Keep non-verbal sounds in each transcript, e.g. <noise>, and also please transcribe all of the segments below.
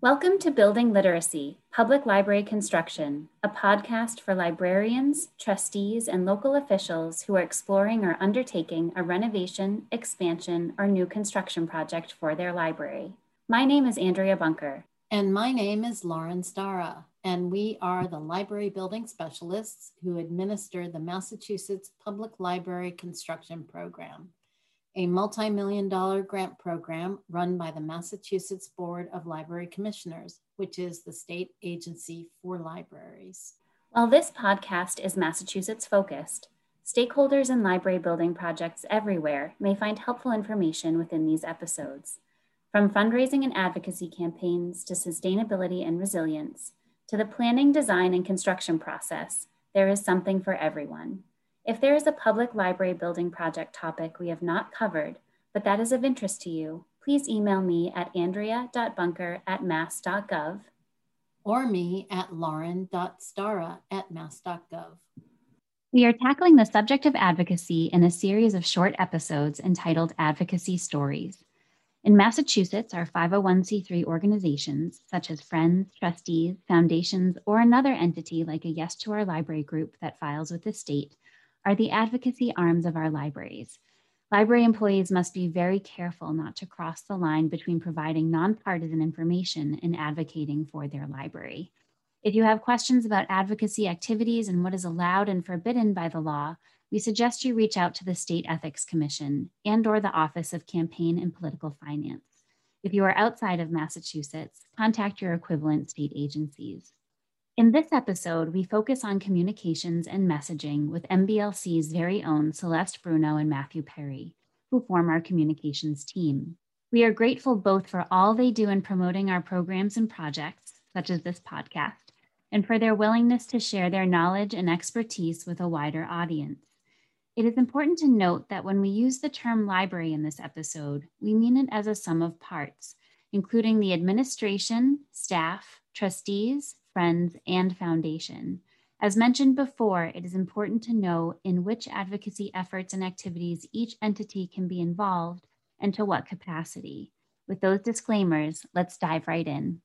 Welcome to Building Literacy, Public Library Construction, a podcast for librarians, trustees, and local officials who are exploring or undertaking a renovation, expansion, or new construction project for their library. My name is Andrea Bunker. And my name is Lauren Stara, and we are the library building specialists who administer the Massachusetts Public Library Construction Program a multi-million dollar grant program run by the Massachusetts Board of Library Commissioners, which is the state agency for libraries. While this podcast is Massachusetts focused, stakeholders in library building projects everywhere may find helpful information within these episodes. From fundraising and advocacy campaigns to sustainability and resilience, to the planning, design, and construction process, there is something for everyone. If there is a public library building project topic we have not covered, but that is of interest to you, please email me at andrea.bunker at mass.gov or me at lauren.stara at mass.gov. We are tackling the subject of advocacy in a series of short episodes entitled Advocacy Stories. In Massachusetts, our 501c3 organizations, such as Friends, Trustees, Foundations, or another entity like a Yes to Our Library group that files with the state, are the advocacy arms of our libraries. Library employees must be very careful not to cross the line between providing nonpartisan information and advocating for their library. If you have questions about advocacy activities and what is allowed and forbidden by the law, we suggest you reach out to the State Ethics Commission and or the Office of Campaign and Political Finance. If you are outside of Massachusetts, contact your equivalent state agencies. In this episode, we focus on communications and messaging with MBLC's very own Celeste Bruno and Matthew Perry, who form our communications team. We are grateful both for all they do in promoting our programs and projects, such as this podcast, and for their willingness to share their knowledge and expertise with a wider audience. It is important to note that when we use the term library in this episode, we mean it as a sum of parts, including the administration, staff, trustees, friends, and foundation. As mentioned before, it is important to know in which advocacy efforts and activities each entity can be involved and to what capacity. With those disclaimers, let's dive right in.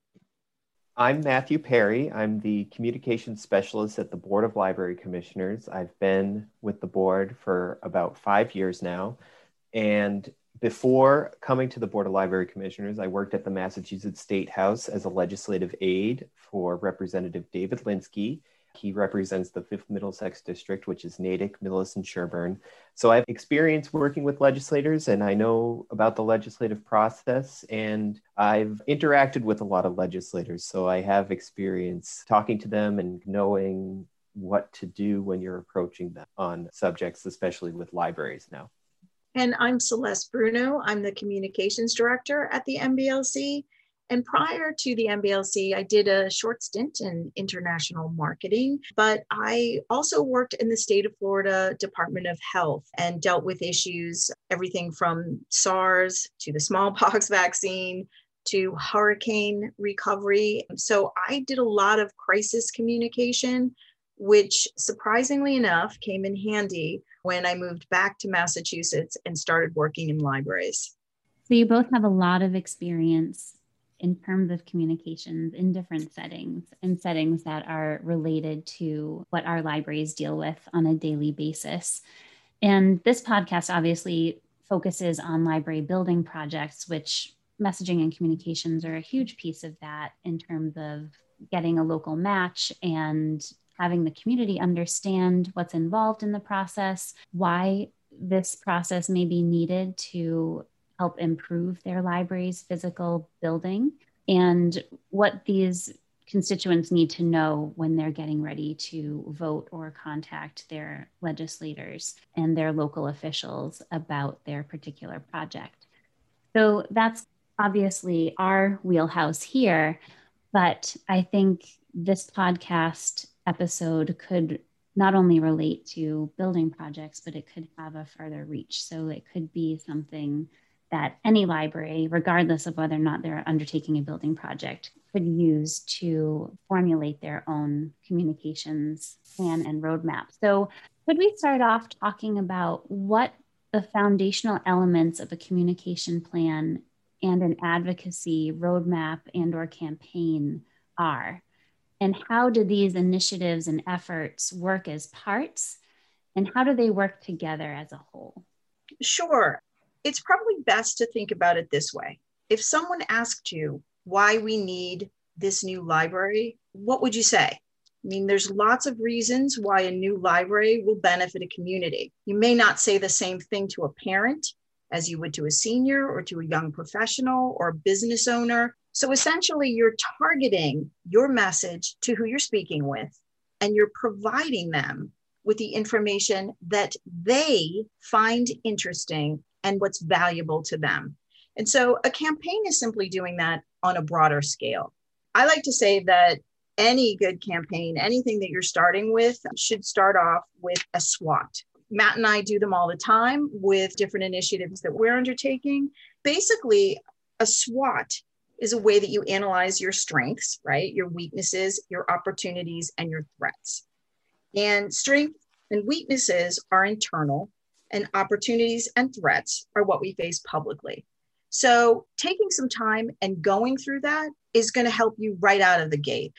I'm Matthew Perry. I'm the communications specialist at the Board of Library Commissioners. I've been with the board for about five years now. And before coming to the Board of Library Commissioners, I worked at the Massachusetts State House as a legislative aide for Representative David Linsky. He represents the 5th Middlesex District, which is Natick, Millis, and Sherborn. So I've experience working with legislators and I know about the legislative process and I've interacted with a lot of legislators. So I have experience talking to them and knowing what to do when you're approaching them on subjects, especially with libraries now. And I'm Celeste Bruno. I'm the communications director at the MBLC. And prior to the MBLC, I did a short stint in international marketing, but I also worked in the state of Florida Department of Health and dealt with issues everything from SARS to the smallpox <laughs> vaccine to hurricane recovery. So I did a lot of crisis communication, which surprisingly enough came in handy when I moved back to Massachusetts and started working in libraries. So you both have a lot of experience in terms of communications in different settings and settings that are related to what our libraries deal with on a daily basis. And this podcast obviously focuses on library building projects, which messaging and communications are a huge piece of that in terms of getting a local match and having the community understand what's involved in the process, why this process may be needed to help improve their library's physical building, and what these constituents need to know when they're getting ready to vote or contact their legislators and their local officials about their particular project. So that's obviously our wheelhouse here, but I think this podcast episode could not only relate to building projects, but it could have a further reach. So it could be something that any library, regardless of whether or not they're undertaking a building project, could use to formulate their own communications plan and roadmap. So, could we start off talking about what the foundational elements of a communication plan and an advocacy roadmap and or campaign are and how do these initiatives and efforts work as parts? And how do they work together as a whole? Sure. It's probably best to think about it this way. If someone asked you why we need this new library what would you say? I mean, there's lots of reasons why a new library will benefit a community. You may not say the same thing to a parent as you would to a senior or to a young professional or a business owner. So essentially, you're targeting your message to who you're speaking with, and you're providing them with the information that they find interesting and what's valuable to them. And so a campaign is simply doing that on a broader scale. I like to say that any good campaign, anything that you're starting with, should start off with a SWOT. Matt and I do them all the time with different initiatives that we're undertaking. Basically, a SWOT is a way that you analyze your strengths, right? Your weaknesses, your opportunities, and your threats. And strengths and weaknesses are internal, and opportunities and threats are what we face publicly. So, taking some time and going through that is going to help you right out of the gate.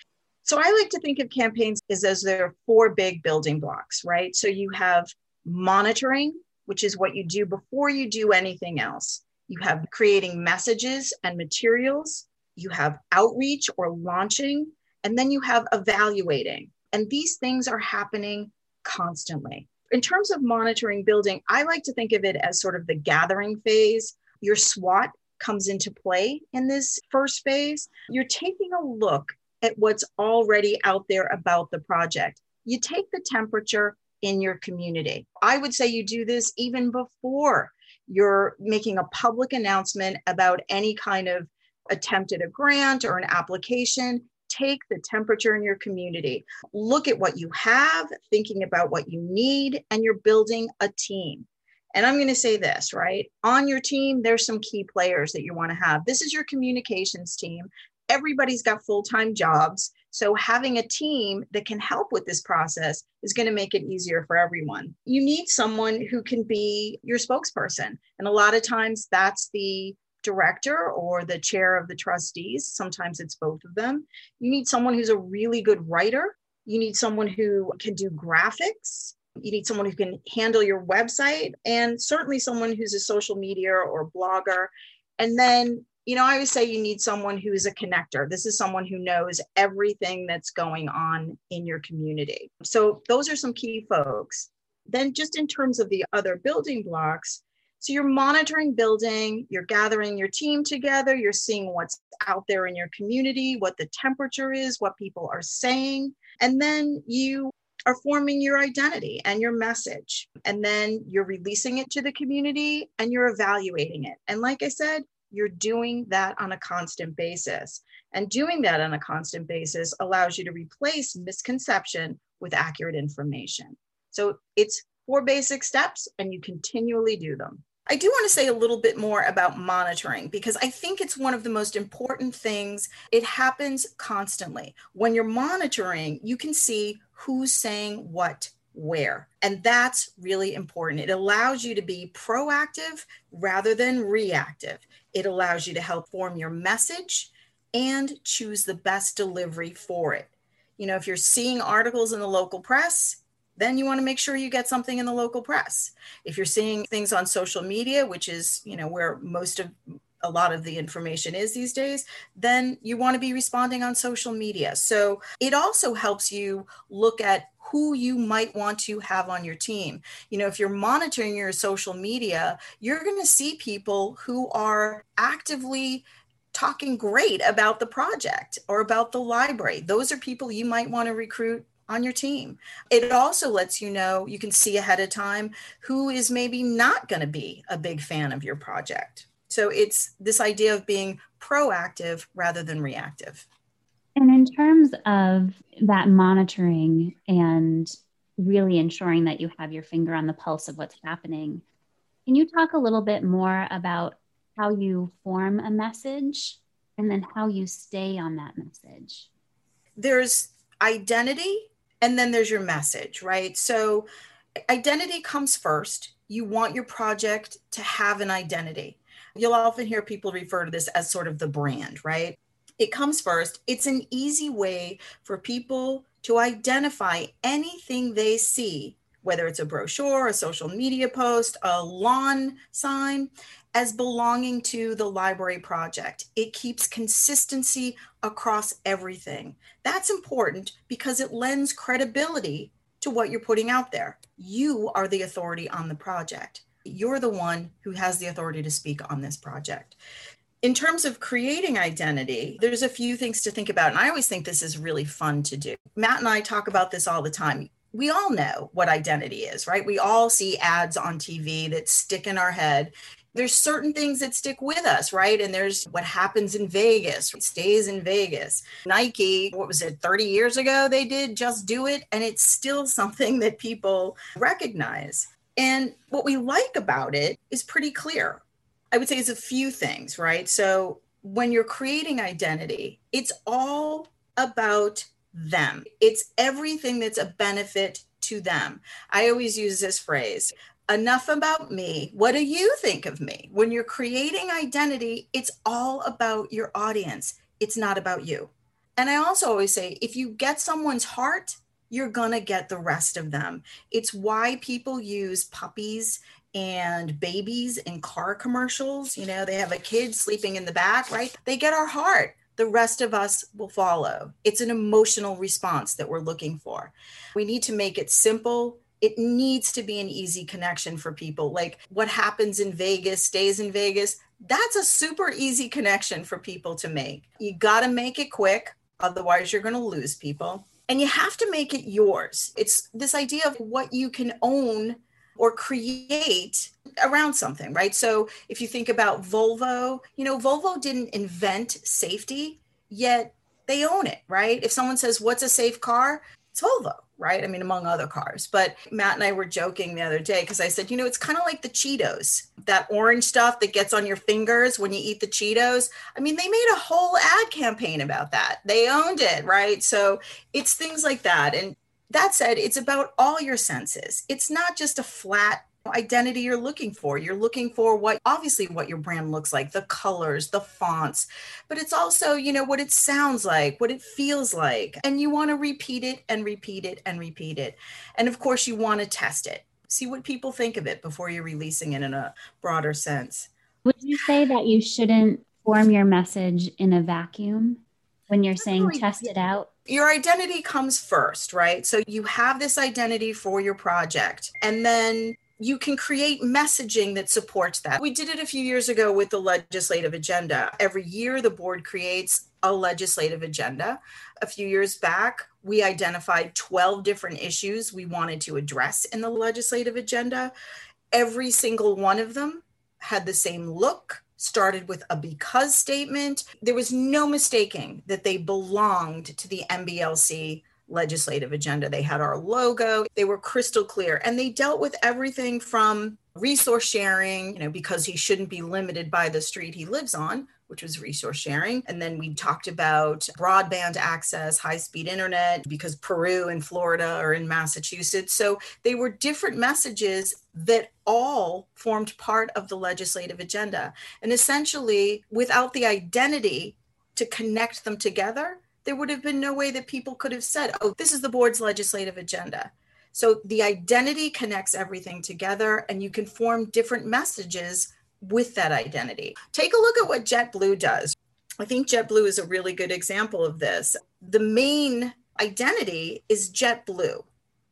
So, I like to think of campaigns as, as there are four big building blocks, right? So, you have monitoring, which is what you do before you do anything else. You have creating messages and materials, you have outreach or launching, and then you have evaluating. And these things are happening constantly. In terms of monitoring building, I like to think of it as sort of the gathering phase. Your SWOT comes into play in this first phase. You're taking a look at what's already out there about the project. You take the temperature in your community. I would say you do this even before you're making a public announcement about any kind of attempt at a grant or an application. Take the temperature in your community. Look at what you have, thinking about what you need, and you're building a team. And I'm going to say this, right? On your team, there's some key players that you want to have. This is your communications team. Everybody's got full time jobs. So having a team that can help with this process is going to make it easier for everyone. You need someone who can be your spokesperson. And a lot of times that's the director or the chair of the trustees. Sometimes it's both of them. You need someone who's a really good writer. You need someone who can do graphics. You need someone who can handle your website and certainly someone who's a social media or blogger. And then you know, I always say you need someone who's a connector. This is someone who knows everything that's going on in your community. So, those are some key folks. Then, just in terms of the other building blocks, so you're monitoring building, you're gathering your team together, you're seeing what's out there in your community, what the temperature is, what people are saying, and then you are forming your identity and your message. And then you're releasing it to the community and you're evaluating it. And like I said, you're doing that on a constant basis. And doing that on a constant basis allows you to replace misconception with accurate information. So it's four basic steps, and you continually do them. I do want to say a little bit more about monitoring because I think it's one of the most important things. It happens constantly. When you're monitoring, you can see who's saying what where. And that's really important. It allows you to be proactive rather than reactive. It allows you to help form your message and choose the best delivery for it. You know, if you're seeing articles in the local press, then you want to make sure you get something in the local press. If you're seeing things on social media, which is, you know, where most of a lot of the information is these days, then you want to be responding on social media. So it also helps you look at who you might want to have on your team. You know, if you're monitoring your social media, you're going to see people who are actively talking great about the project or about the library. Those are people you might want to recruit on your team. It also lets you know, you can see ahead of time who is maybe not going to be a big fan of your project. So it's this idea of being proactive rather than reactive. And in terms of that monitoring and really ensuring that you have your finger on the pulse of what's happening, can you talk a little bit more about how you form a message and then how you stay on that message? There's identity and then there's your message, right? So, identity comes first. You want your project to have an identity. You'll often hear people refer to this as sort of the brand, right? It comes first. It's an easy way for people to identify anything they see, whether it's a brochure, a social media post, a lawn sign, as belonging to the library project. It keeps consistency across everything. That's important because it lends credibility to what you're putting out there. You are the authority on the project. You're the one who has the authority to speak on this project. In terms of creating identity, there's a few things to think about. And I always think this is really fun to do. Matt and I talk about this all the time we all know what identity is, right? We all see ads on TV that stick in our head there's certain things that stick with us, right? And there's what happens in Vegas, stays in Vegas. Nike, what was it, 30 years ago they did just do it, and it's still <laughs> something that people recognize. And what we like about it is pretty clear. I would say it's a few things, right? So when you're creating identity, it's all about them. It's everything that's a benefit to them. I always use this phrase enough about me. What do you think of me? When you're creating identity, it's all about your audience, it's not about you. And I also always say if you get someone's heart, you're going to get the rest of them. It's why people use puppies and babies in car commercials. You know, they have a kid sleeping in the back, right? They get our heart. The rest of us will follow. It's an emotional response that we're looking for. We need to make it simple it needs to be an easy connection for people. Like what happens in Vegas stays in Vegas. That's a super easy connection for people to make. You got to make it quick, otherwise, you're going to lose people. And you have to make it yours. It's this idea of what you can own or create around something, right? So if you think about Volvo, you know, Volvo didn't invent safety, yet they own it, right? If someone says, What's a safe car? It's Volvo right? I mean, among other cars. But Matt and I were joking the other day because I said, you know, it's kind of like the Cheetos, that orange stuff that gets on your fingers when you eat the Cheetos. I mean, they made a whole ad campaign about that. They owned it, right? So it's things like that. And that said, it's about all your senses. It's not just a flat identity you're looking for. You're looking for what obviously what your brand looks like, the colors, the fonts, but it's also, you know, what it sounds like, what it feels like. And you want to repeat it and repeat it and repeat it. And of course, you want to test it. See what people think of it before you're releasing it in a broader sense. Would you say that you shouldn't form your message in a vacuum when you're saying test it out? Your identity comes first, right? So you have this identity for your project, and then you can create messaging that supports that. We did it a few years ago with the legislative agenda. Every year, the board creates a legislative agenda. A few years back, we identified 12 different issues we wanted to address in the legislative agenda. Every single one of them had the same look, started with a because statement. There was no mistaking that they belonged to the MBLC legislative agenda. They had our logo, they were crystal clear, and they dealt with everything from resource sharing, you know, because he shouldn't be limited by the street he lives on, which was resource sharing. And then we talked about broadband access, high speed internet, because Peru and Florida are in Massachusetts. So they were different messages that all formed part of the legislative agenda. And essentially, without the identity to connect them together, there would have been no way that people could have said, oh, this is the board's legislative agenda. So the identity connects everything together, and you can form different messages with that identity. Take a look at what JetBlue does. I think JetBlue is a really good example of this. The main identity is JetBlue,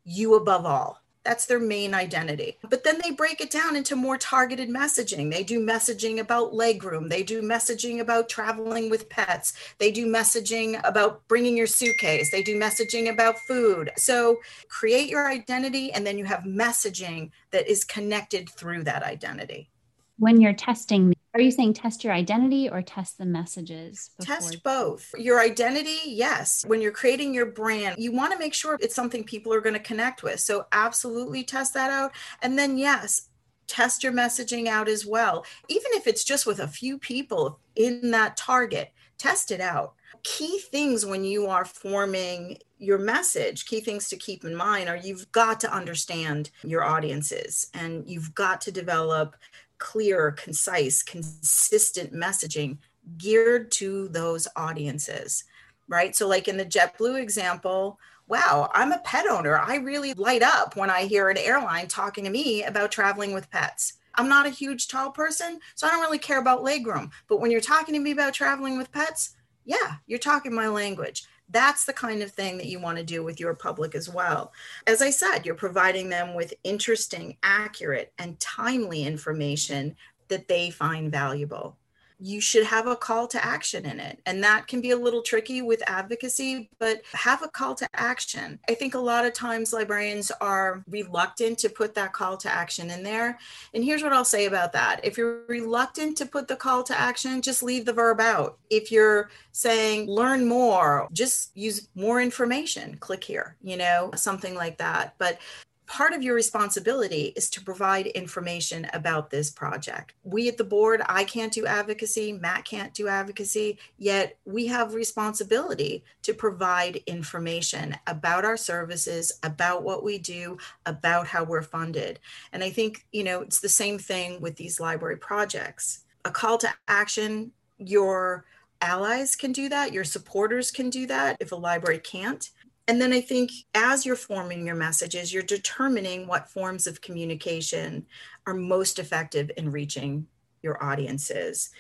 you above all. That's their main identity. But then they break it down into more targeted messaging. They do messaging about legroom. They do messaging about traveling with pets. They do messaging about bringing your suitcase. They do messaging about food. So create your identity and then you have messaging that is connected through that identity. When you're testing are you saying test your identity or test the messages? Test both. Your identity, yes. When you're creating your brand, you want to make sure it's something people are going to connect with. So, absolutely test that out. And then, yes, test your messaging out as well. Even if it's just with a few people in that target, test it out. Key things when you are forming your message, key things to keep in mind are you've got to understand your audiences and you've got to develop clear, concise, consistent messaging geared to those audiences, right? So, like in the JetBlue example, wow, I'm a pet owner. I really light up when I hear an airline talking to me about traveling with pets. I'm not a huge tall person, so I don't really care about legroom. But when you're talking to me about traveling with pets, yeah, you're talking my language. That's the kind of thing that you want to do with your public as well. As I said, you're providing them with interesting, accurate, and timely information that they find valuable you should have a call to action in it. And that can be a little tricky with advocacy, but have a call to action. I think a lot of times librarians are reluctant to put that call to action in there. And here's what I'll say about that if you're reluctant to put the call to action, just leave the verb out. If you're saying learn more, just use more information, click here, you know, something like that. But part of your responsibility is to provide information about this project. We at the board, I can't do advocacy, Matt can't do advocacy, yet we have responsibility to provide information about our services, about what we do, about how we're funded. And I think, you know, it's the same thing with these library projects. A call to action, your allies can do that, your supporters can do that if a library can't and then I think as you're forming your messages, you're determining what forms of communication are most effective in reaching your audiences.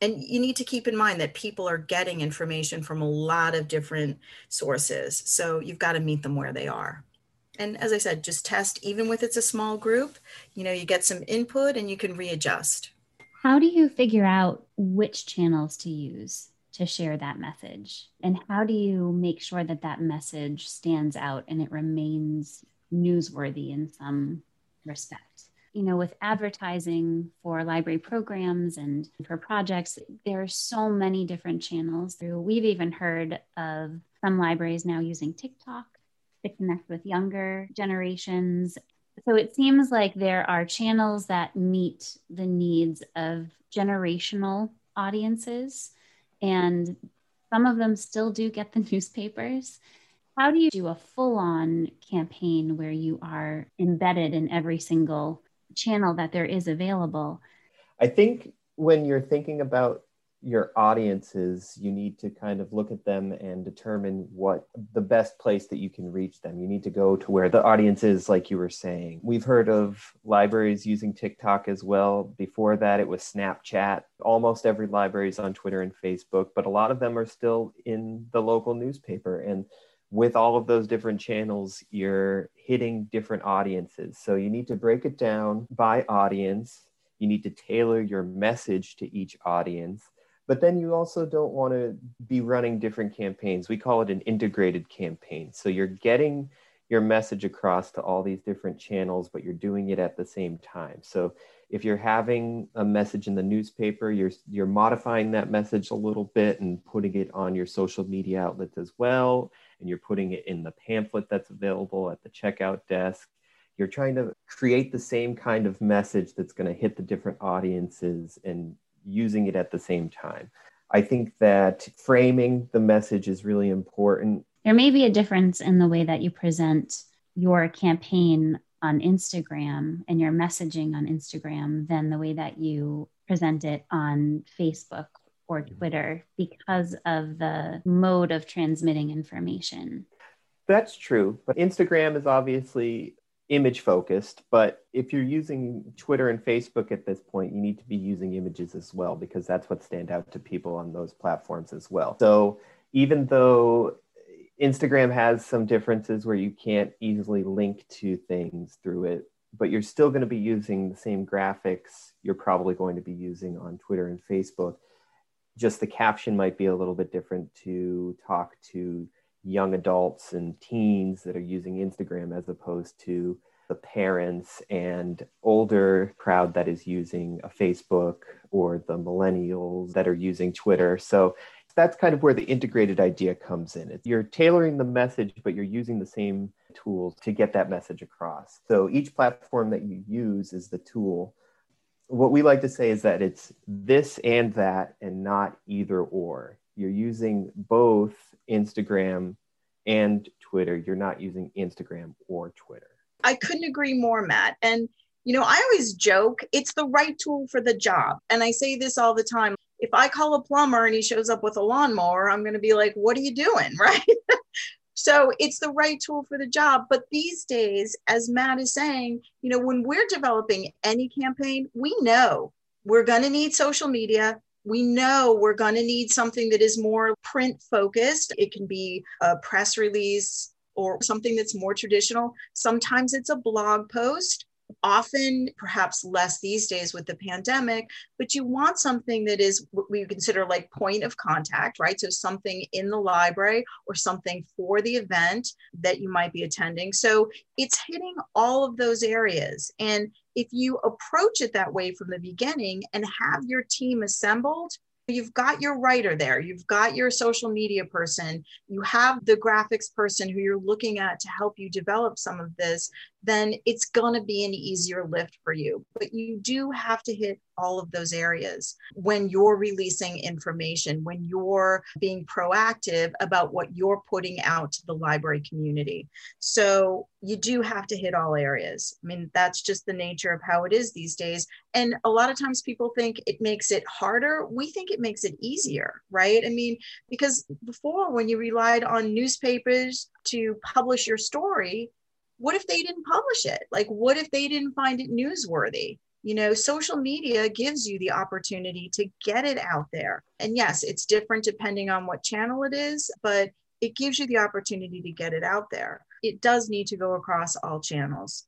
And you need to keep in mind that people are getting information from a lot of different sources. So you've got to meet them where they are. And as I said, just test, even with it's a small group, you know, you get some input and you can readjust. How do you figure out which channels to use? To share that message? And how do you make sure that that message stands out and it remains newsworthy in some respect? You know, with advertising for library programs and for projects, there are so many different channels through. We've even heard of some libraries now using TikTok to connect with younger generations. So it seems like there are channels that meet the needs of generational audiences and some of them still do get the <laughs> newspapers. How do you do a full on campaign where you are embedded in every single channel that there is available? I think when you're thinking about your audiences, you need to kind of look at them and determine what the best place that you can reach them. You need to go to where the audience is, like you were saying. We've heard of libraries using TikTok as well. Before that, it was Snapchat. Almost every library is on Twitter and Facebook, but a lot of them are still in the local newspaper. And with all of those different channels, you're hitting different audiences. So you need to break it down by audience. You need to tailor your message to each audience but then you also don't want to be running different campaigns. We call it an integrated campaign. So you're getting your message across to all these different channels, but you're doing it at the same time. So if you're having a message in the newspaper, you're you're modifying that message a little bit and putting it on your social media outlets as well, and you're putting it in the pamphlet that's available at the checkout desk. You're trying to create the same kind of message that's going to hit the different audiences and using it at the same time. I think that framing the message is really important. There may be a difference in the way that you present your campaign on Instagram and your messaging on Instagram than the way that you present it on Facebook or mm-hmm. Twitter because of the mode of transmitting information. That's true. But Instagram is obviously image focused, but if you're using Twitter and Facebook at this point, you need to be using images as well because that's what stand out to people on those platforms as well. So even though Instagram has some differences where you can't easily link to things through it, but you're still going to be using the same graphics you're probably going to be using on Twitter and Facebook. Just the caption might be a little bit different to talk to young adults and teens that are using Instagram as opposed to the parents and older crowd that is using a Facebook or the millennials that are using Twitter. So that's kind of where the integrated idea comes in. You're tailoring the message, but you're using the same tools to get that message across. So each platform that you use is the tool. What we like to say is that it's this and that and not either or. You're using both Instagram and Twitter. You're not using Instagram or Twitter. I couldn't agree more, Matt. And You know, I always joke it's the right tool for the job. And I say this all the time. If I call a plumber and he shows up with a lawnmower, I'm going to be like, what are you doing? <laughs> Right. so it's the right tool for the job. But these days, as Matt is saying, you know, when we're developing any campaign, we know we're going to need social media we know we're going to need something that is more print focused. It can be a press release or something that's more traditional. Sometimes it's a blog post often perhaps less these days with the pandemic but you want something that is what we consider like point of contact right so something in the library or something for the event that you might be attending so it's hitting all of those areas and if you approach it that way from the beginning and have your team assembled you've got your writer there, you've got your social media person, you have the graphics person who you're looking at to help you develop some of this, then it's going to be an easier lift for you. But you do have to hit all of those areas when you're releasing information, when you're being proactive about what you're putting out to the library community. So you do have to hit all areas. I mean, that's just the nature of how it is these days. And a lot of times people think it makes it harder. We think it makes it easier, right? I mean, because before when you relied on newspapers to publish your story, what if they didn't publish it? Like, what if they didn't find it newsworthy? You know, social media gives you the opportunity to get it out there. And yes, it's different depending on what channel it is, but it gives you the opportunity to get it out there. It does need to go across all channels.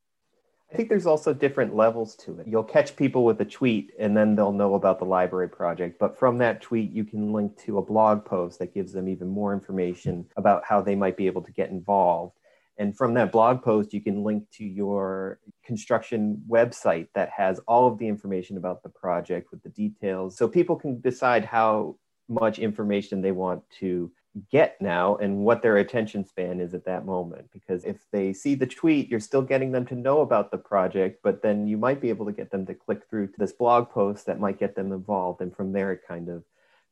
I think there's also different levels to it. You'll catch people with a tweet and then they'll know about the library project. But from that tweet, you can link to a blog post that gives them even more information about how they might be able to get involved. And from that blog post, you can link to your construction website that has all of the information about the project with the details. So people can decide how much information they want to get now and what their attention span is at that moment. Because if they see the tweet, you're still getting them to know about the project, but then you might be able to get them to click through to this blog post that might get them involved. And from there, it kind of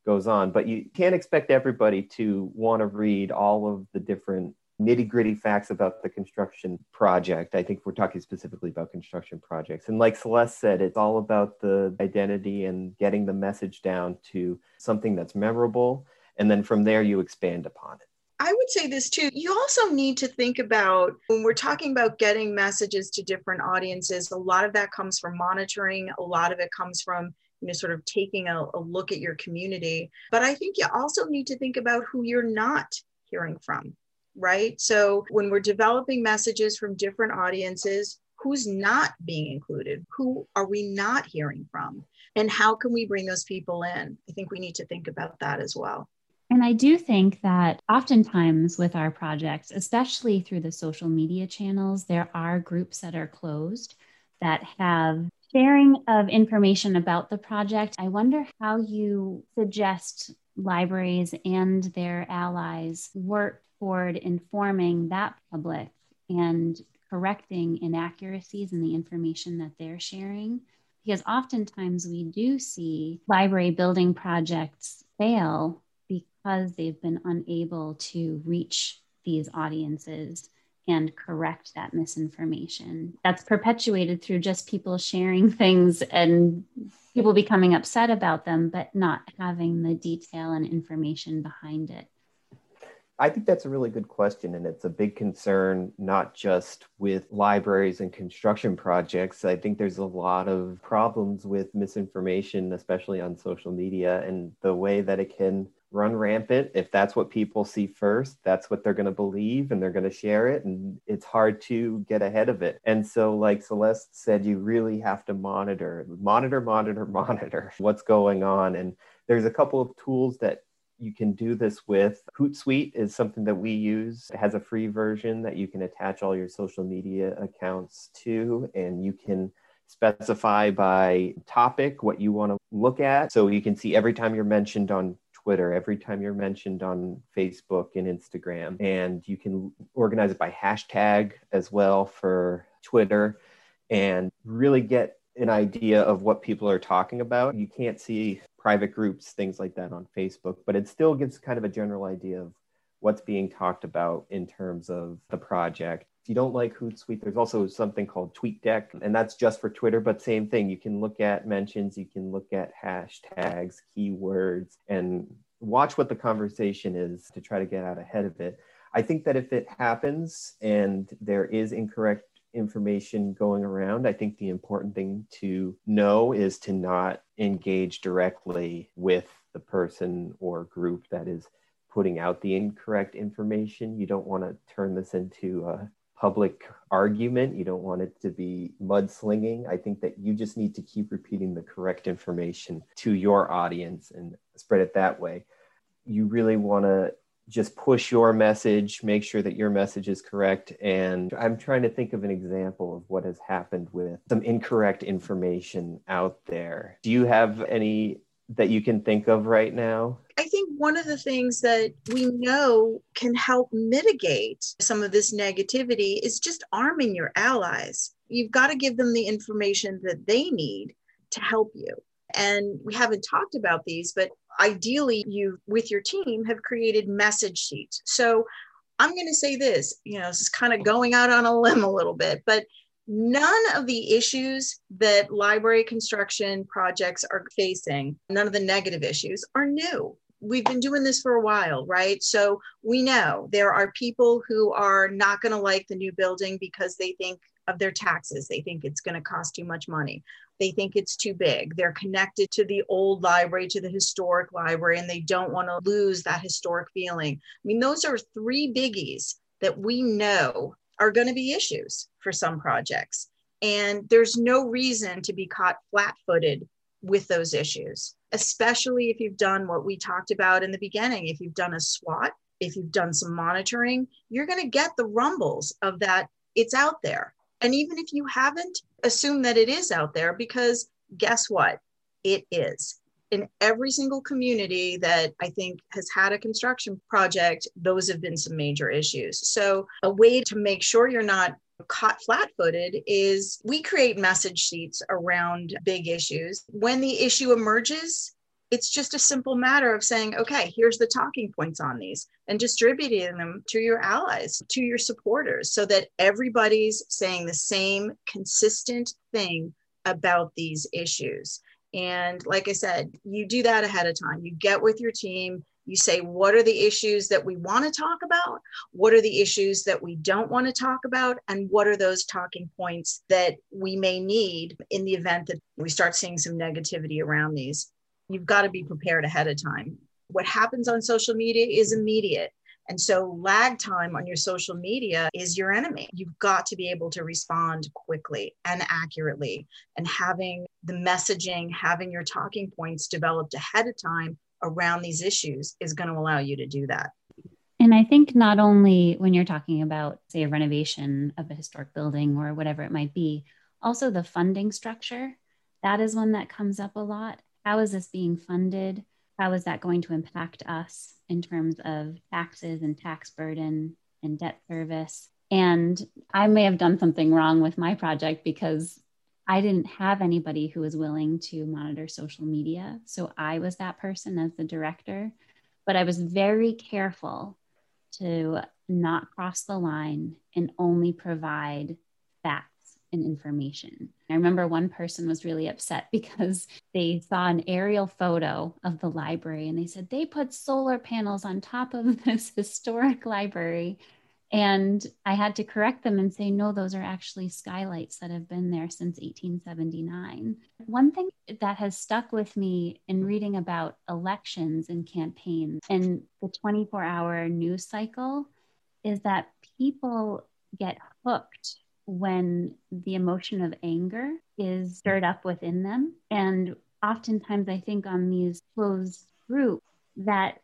goes on. But you can't expect everybody to want to read all of the different nitty gritty facts about the construction project. I think we're talking specifically about construction projects. And like Celeste said, it's all about the identity and getting the message down to something that's memorable. And then from there, you expand upon it. I would say this too. You also need to think about when we're talking about getting messages to different audiences, a lot of that comes from monitoring, a lot of it comes from you know sort of taking a, a look at your community but i think you also need to think about who you're not hearing from right? So when we're developing messages from different audiences, who's not being included? Who are we not hearing from? And how can we bring those people in? I think we need to think about that as well. And I do think that oftentimes with our projects, especially through the social media channels, there are groups that are closed that have sharing of information about the project. I wonder how you suggest libraries and their allies work toward informing that public and correcting inaccuracies in the information that they're sharing. Because oftentimes we do see library building projects fail because they've been unable to reach these audiences and correct that misinformation. That's perpetuated through just people sharing <laughs> things and people becoming upset about them, but not having the detail and information behind it. I think that's a really good question, and it's a big concern, not just with libraries and construction projects. I think there's a lot of problems with misinformation, especially on social media, and the way that it can run rampant. If that's what people see first, that's what they're going to believe and they're going to share it. And it's hard to get ahead of it. And so, like Celeste said, you really have to monitor, monitor, monitor, <laughs> monitor what's going on. And there's a couple of tools that you can do this with Hootsuite is something that we use. It has a free version that you can attach all your social media accounts to, and you can specify by topic what you want to look at. So you can see every time you're mentioned on Twitter, every time you're mentioned on Facebook and Instagram, and you can organize it by hashtag as well for Twitter and really get an idea of what people are talking about. You can't see private groups, things like that on Facebook, but it still gives kind of a general idea of what's being talked about in terms of the project. If you don't like Hootsuite, there's also something called TweetDeck, and that's just for Twitter, but same thing. You can look at mentions, you can look at hashtags, keywords, and watch what the conversation is to try to get out ahead of it. I think that if it happens and there is incorrect information going around, I think the important thing to know is to not engage directly with the person or group that is putting out the incorrect information. You don't want to turn this into a public argument. You don't want it to be mudslinging. I think that you just need to keep repeating the correct information to your audience and spread it that way. You really want to just push your message, make sure that your message is correct. And I'm trying to think of an example of what has happened with some incorrect information out there. Do you have any that you can think of right now? I think one of the things that we know can help mitigate some of this negativity is just arming your allies. You've got to give them the information that they need to help you. And we haven't talked about these, but ideally, you with your team have created message sheets. So I'm going to say this, you know, this is kind of going out on a limb a little bit, but none of the issues that library construction projects are facing, none of the negative issues are new. We've been doing this for a while, right? So we know there are people who are not going to like the new building because they think of their taxes. They think it's going to cost too much money. They think it's too big. They're connected to the old library, to the historic library, and they don't want to lose that historic feeling. I mean, those are three biggies that we know are going to be issues for some projects. And there's no reason to be caught flat footed with those issues, especially if you've done what we talked about in the beginning. If you've done a SWOT, if you've done some monitoring, you're going to get the rumbles of that it's out there. And even if you haven't, assume that it is out there because guess what? It is in every single community that I think has had a construction project, those have been some major issues. So, a way to make sure you're not caught flat footed is we create message sheets around big issues. When the issue emerges, it's just a simple matter of saying, okay, here's the talking points on these and distributing them to your allies, to your supporters, so that everybody's saying the same consistent thing about these issues. And like I said, you do that ahead of time. You get with your team, you say, what are the issues that we want to talk about? What are the issues that we don't want to talk about? And what are those talking points that we may need in the event that we start seeing some negativity around these? You've got to be prepared ahead of time. What happens on social media is immediate. And so lag time on your social media is your enemy. You've got to be able to respond quickly and accurately. And having the messaging, having your talking points developed ahead of time around these issues is going to allow you to do that. And I think not only when you're talking about, say, a renovation of a historic building or whatever it might be, also the funding structure. That is one that comes up a lot. How is this being funded? How is that going to impact us in terms of taxes and tax burden and debt service? And I may have done something wrong with my project because I didn't have anybody who was willing to monitor social media. So I was that person as the director. But I was very careful to not cross the line and only provide facts and information. I remember one person was really upset <laughs> because they saw an aerial photo of the library and they said they put solar panels on top of <laughs> this historic library. And I had to correct them and say, no, those are actually skylights that have been there since 1879. One thing that has stuck with me in reading about elections and campaigns and the 24 hour news cycle is that people get hooked when the emotion of anger is stirred up within them. And oftentimes, I think on these closed groups, that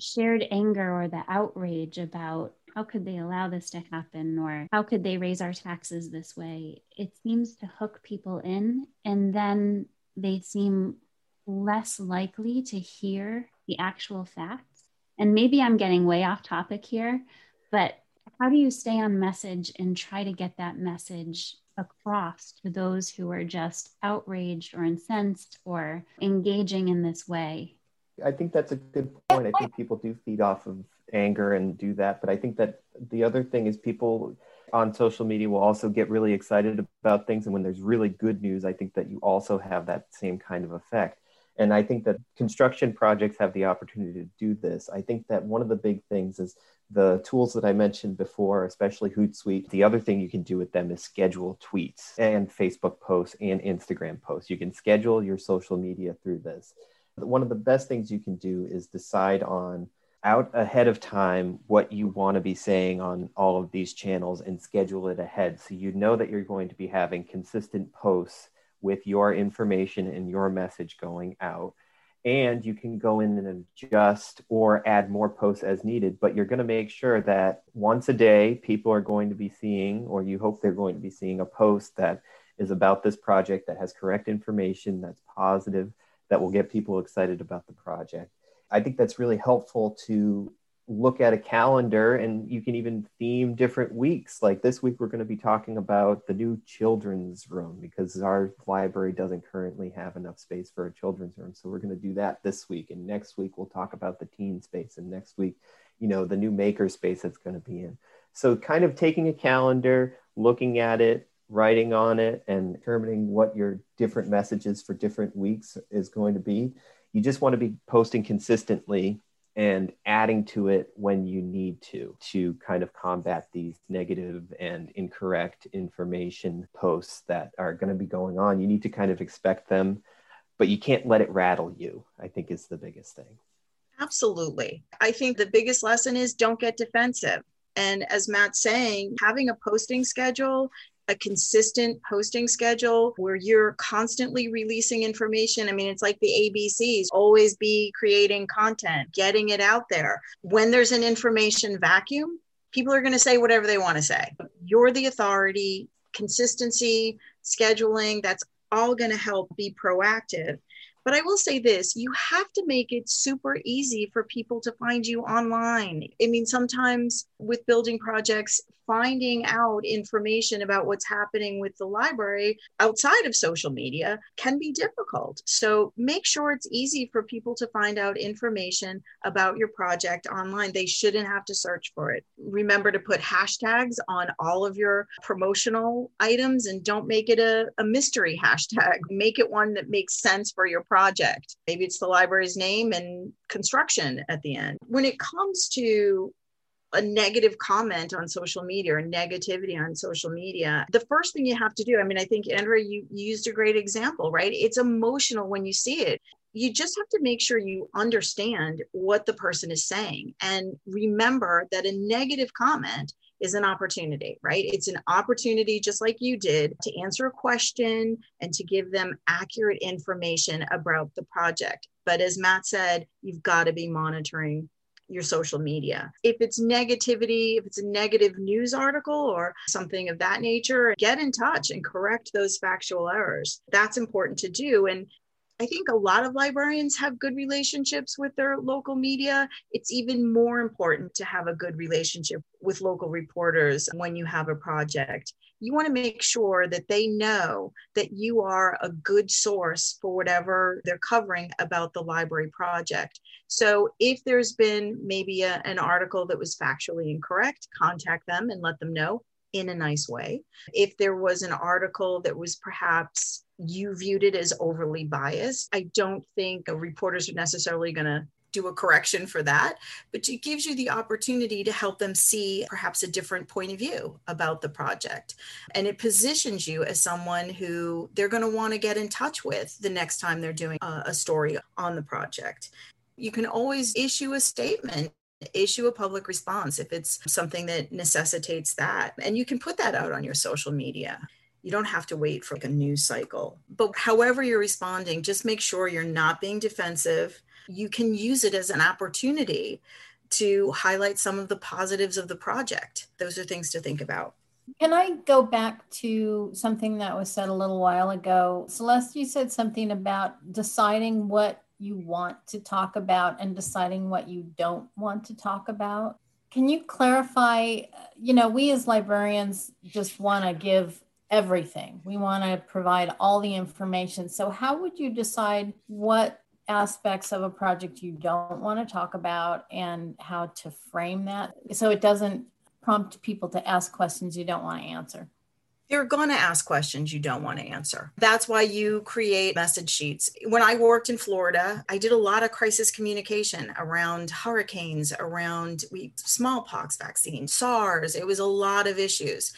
shared anger or the outrage about how could they allow this to happen or how could they raise our taxes this way, it seems to hook people in. And then they seem less likely to hear the actual facts. And maybe I'm getting way off topic here, but how do you stay on message and try to get that message across to those who are just outraged or incensed or engaging in this way? I think that's a good point. I think people do feed off of anger and do that. But I think that the other thing is people on social media will also get really excited about things. And when there's really good news, I think that you also have that same kind of effect. And I think that construction projects have the opportunity to do this. I think that one of the big things is the tools that I mentioned before, especially Hootsuite. The other thing you can do with them is schedule tweets and Facebook posts and Instagram posts. You can schedule your social media through this. One of the best things you can do is decide on out ahead of time what you want to be saying on all of these channels and schedule it ahead so you know that you're going to be having consistent posts with your information and your message going out. And you can go in and adjust or add more posts as needed but you're going to make sure that once a day people are going to be seeing or you hope they're going to be seeing a post that is about this project that has correct information that's positive that will get people excited about the project. I think that's really helpful to look at a calendar and you can even theme different weeks. Like this week, we're going to be talking about the new children's room because our library doesn't currently have enough space for a children's room. So we're going to do that this week. And next week, we'll talk about the teen space. And next week, you know, the new maker space that's going to be in. So kind of taking a calendar, looking at it, writing on it, and determining what your different messages for different weeks is going to be you just want to be posting consistently and adding to it when you need to to kind of combat these negative and incorrect information posts that are going to be going on. You need to kind of expect them but you can't let it rattle you i think is the biggest thing. Absolutely. I think the biggest lesson is don't get defensive. And as matt's saying having a posting schedule a consistent posting schedule where you're constantly releasing information. I mean, it's like the ABCs always be creating content, getting it out there. When there's an information vacuum, people are going to say whatever they want to say. You're the authority, consistency, scheduling, that's all going to help be proactive. But I will say this you have to make it super easy for people to find you online. I mean, sometimes with building projects, finding out information about what's happening with the library outside of social media can be difficult. So make sure it's easy for people to find out information about your project online. They shouldn't have to search for it. Remember to put hashtags on all of your promotional items and don't make it a, a mystery <laughs> hashtag. Make it one that makes sense for your project. Maybe it's the library's name and construction at the end. When it comes to a negative comment on social media or negativity on social media, the first thing you have to do, I mean, I think, Andrea, you used a great example, right? It's emotional when you see it. You just have to make sure you understand what the person is saying and remember that a negative comment is an opportunity, right? It's an opportunity, just like you did, to answer a question and to give them accurate information about the project. But as Matt said, you've got to be monitoring your social media. If it's negativity, if it's a negative news article or something of that nature, get in touch and correct those factual errors. That's important to do. And I think a lot of librarians have good relationships with their local media. It's even more important to have a good relationship with local reporters when you have a project. You want to make sure that they know that you are a good source for whatever they're covering about the library project. So if there's been maybe a, an article that was factually incorrect, contact them and let them know in a nice way. If there was an article that was perhaps you viewed it as overly biased, I don't think reporters are necessarily going to do a correction for that, but it gives you the opportunity to help them see perhaps a different point of view about the project. And it positions you as someone who they're going to want to get in touch with the next time they're doing a, a story on the project. You can always issue a statement issue a public response if it's something that necessitates that. And you can put that out on your social media. You don't have to wait for like a news cycle. But however you're responding, just make sure you're not being defensive. You can use it as an opportunity to highlight some of the positives of the project. Those are things to think about. Can I go back to something that was said a little while ago? Celeste, you said something about deciding what you want to talk about and deciding what you don't want to talk about. Can you clarify? You know, we as librarians just want to give everything, we want to provide all the information. So, how would you decide what aspects of a project you don't want to talk about and how to frame that so it doesn't prompt people to ask questions you don't want to answer they're going to ask questions you don't want to answer. That's why you create message sheets. When I worked in Florida, I did a lot of crisis communication around hurricanes, around we, smallpox vaccine, SARS. It was a lot of issues.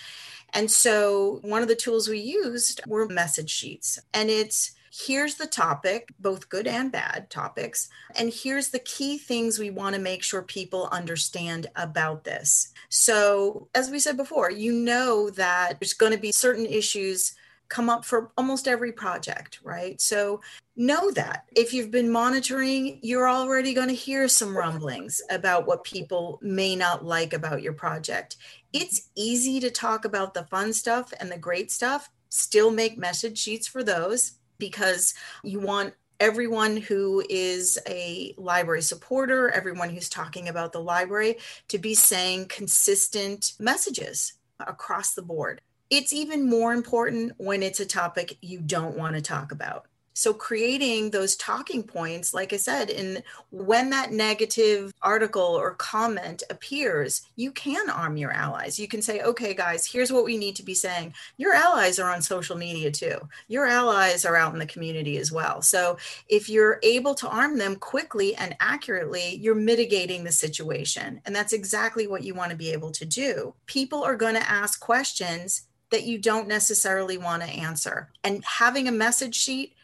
And so one of the tools we used were message sheets. And it's here's the topic, both good and bad topics, and here's the key things we want to make sure people understand about this. So, as we said before, you know that there's going to be certain issues come up for almost every project, right? So, know that if you've been monitoring, you're already going to hear some rumblings about what people may not like about your project. It's easy to talk about the fun stuff and the great stuff, still make message sheets for those because you want everyone who is a library supporter, everyone who's talking about the library, to be saying consistent messages across the board. It's even more important when it's a topic you don't want to talk about. So creating those talking points, like I said, in when that negative article or comment appears, you can arm your allies. You can say, okay, guys, here's what we need to be saying. Your allies are on social media too. Your allies are out in the community as well. So if you're able to arm them quickly and accurately, you're mitigating the situation. And that's exactly what you want to be able to do. People are going to ask questions that you don't necessarily want to answer. And having a message sheet